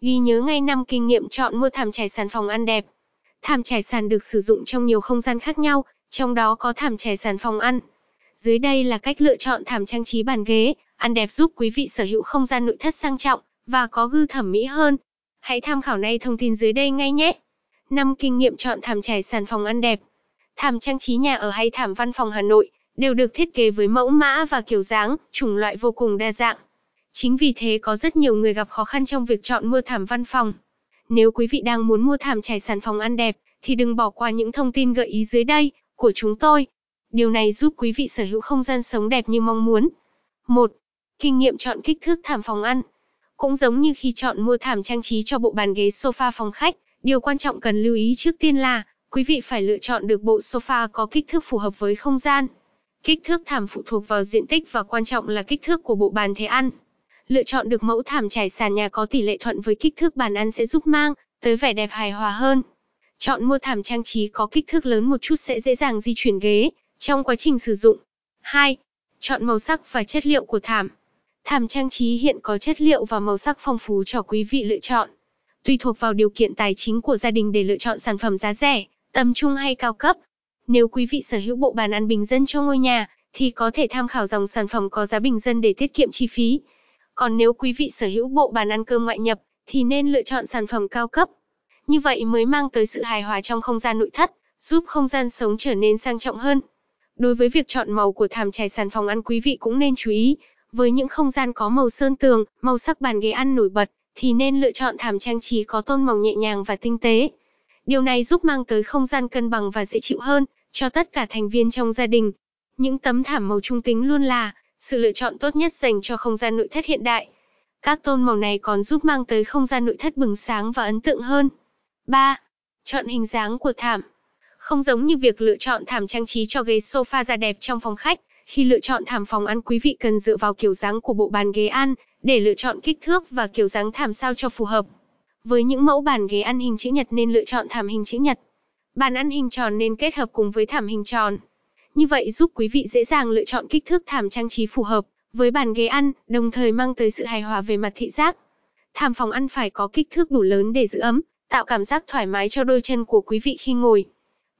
Ghi nhớ ngay năm kinh nghiệm chọn mua thảm trải sàn phòng ăn đẹp. Thảm trải sàn được sử dụng trong nhiều không gian khác nhau, trong đó có thảm trải sàn phòng ăn. Dưới đây là cách lựa chọn thảm trang trí bàn ghế, ăn đẹp giúp quý vị sở hữu không gian nội thất sang trọng và có gư thẩm mỹ hơn. Hãy tham khảo ngay thông tin dưới đây ngay nhé. 5 kinh nghiệm chọn thảm trải sàn phòng ăn đẹp. Thảm trang trí nhà ở hay thảm văn phòng Hà Nội đều được thiết kế với mẫu mã và kiểu dáng, chủng loại vô cùng đa dạng. Chính vì thế có rất nhiều người gặp khó khăn trong việc chọn mua thảm văn phòng. Nếu quý vị đang muốn mua thảm trải sàn phòng ăn đẹp, thì đừng bỏ qua những thông tin gợi ý dưới đây của chúng tôi. Điều này giúp quý vị sở hữu không gian sống đẹp như mong muốn. 1. Kinh nghiệm chọn kích thước thảm phòng ăn. Cũng giống như khi chọn mua thảm trang trí cho bộ bàn ghế sofa phòng khách, điều quan trọng cần lưu ý trước tiên là quý vị phải lựa chọn được bộ sofa có kích thước phù hợp với không gian. Kích thước thảm phụ thuộc vào diện tích và quan trọng là kích thước của bộ bàn thế ăn. Lựa chọn được mẫu thảm trải sàn nhà có tỷ lệ thuận với kích thước bàn ăn sẽ giúp mang tới vẻ đẹp hài hòa hơn. Chọn mua thảm trang trí có kích thước lớn một chút sẽ dễ dàng di chuyển ghế trong quá trình sử dụng. 2. Chọn màu sắc và chất liệu của thảm. Thảm trang trí hiện có chất liệu và màu sắc phong phú cho quý vị lựa chọn. Tùy thuộc vào điều kiện tài chính của gia đình để lựa chọn sản phẩm giá rẻ, tầm trung hay cao cấp. Nếu quý vị sở hữu bộ bàn ăn bình dân cho ngôi nhà, thì có thể tham khảo dòng sản phẩm có giá bình dân để tiết kiệm chi phí. Còn nếu quý vị sở hữu bộ bàn ăn cơm ngoại nhập, thì nên lựa chọn sản phẩm cao cấp. Như vậy mới mang tới sự hài hòa trong không gian nội thất, giúp không gian sống trở nên sang trọng hơn. Đối với việc chọn màu của thảm trải sàn phòng ăn quý vị cũng nên chú ý, với những không gian có màu sơn tường, màu sắc bàn ghế ăn nổi bật, thì nên lựa chọn thảm trang trí có tông màu nhẹ nhàng và tinh tế. Điều này giúp mang tới không gian cân bằng và dễ chịu hơn cho tất cả thành viên trong gia đình. Những tấm thảm màu trung tính luôn là sự lựa chọn tốt nhất dành cho không gian nội thất hiện đại. Các tôn màu này còn giúp mang tới không gian nội thất bừng sáng và ấn tượng hơn. 3. Chọn hình dáng của thảm. Không giống như việc lựa chọn thảm trang trí cho ghế sofa ra đẹp trong phòng khách, khi lựa chọn thảm phòng ăn quý vị cần dựa vào kiểu dáng của bộ bàn ghế ăn để lựa chọn kích thước và kiểu dáng thảm sao cho phù hợp. Với những mẫu bàn ghế ăn hình chữ nhật nên lựa chọn thảm hình chữ nhật. Bàn ăn hình tròn nên kết hợp cùng với thảm hình tròn. Như vậy giúp quý vị dễ dàng lựa chọn kích thước thảm trang trí phù hợp với bàn ghế ăn, đồng thời mang tới sự hài hòa về mặt thị giác. Thảm phòng ăn phải có kích thước đủ lớn để giữ ấm, tạo cảm giác thoải mái cho đôi chân của quý vị khi ngồi.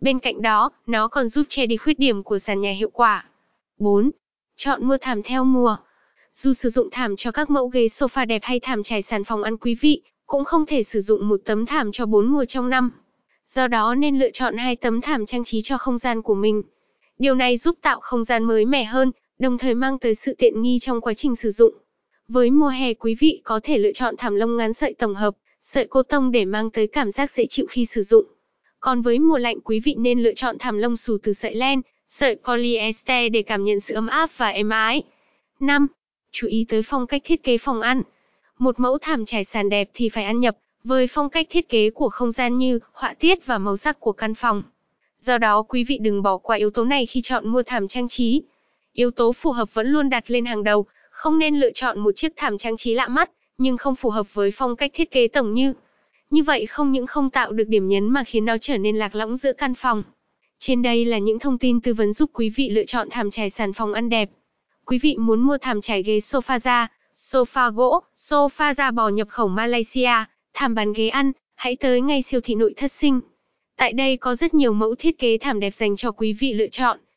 Bên cạnh đó, nó còn giúp che đi khuyết điểm của sàn nhà hiệu quả. 4. Chọn mua thảm theo mùa. Dù sử dụng thảm cho các mẫu ghế sofa đẹp hay thảm trải sàn phòng ăn quý vị, cũng không thể sử dụng một tấm thảm cho bốn mùa trong năm. Do đó nên lựa chọn hai tấm thảm trang trí cho không gian của mình. Điều này giúp tạo không gian mới mẻ hơn, đồng thời mang tới sự tiện nghi trong quá trình sử dụng. Với mùa hè quý vị có thể lựa chọn thảm lông ngắn sợi tổng hợp, sợi cô tông để mang tới cảm giác dễ chịu khi sử dụng. Còn với mùa lạnh quý vị nên lựa chọn thảm lông xù từ sợi len, sợi polyester để cảm nhận sự ấm áp và êm ái. 5. Chú ý tới phong cách thiết kế phòng ăn. Một mẫu thảm trải sàn đẹp thì phải ăn nhập với phong cách thiết kế của không gian như họa tiết và màu sắc của căn phòng. Do đó quý vị đừng bỏ qua yếu tố này khi chọn mua thảm trang trí. Yếu tố phù hợp vẫn luôn đặt lên hàng đầu, không nên lựa chọn một chiếc thảm trang trí lạ mắt, nhưng không phù hợp với phong cách thiết kế tổng như. Như vậy không những không tạo được điểm nhấn mà khiến nó trở nên lạc lõng giữa căn phòng. Trên đây là những thông tin tư vấn giúp quý vị lựa chọn thảm trải sàn phòng ăn đẹp. Quý vị muốn mua thảm trải ghế sofa da, sofa gỗ, sofa da bò nhập khẩu Malaysia, thảm bàn ghế ăn, hãy tới ngay siêu thị nội thất sinh. Tại đây có rất nhiều mẫu thiết kế thảm đẹp dành cho quý vị lựa chọn.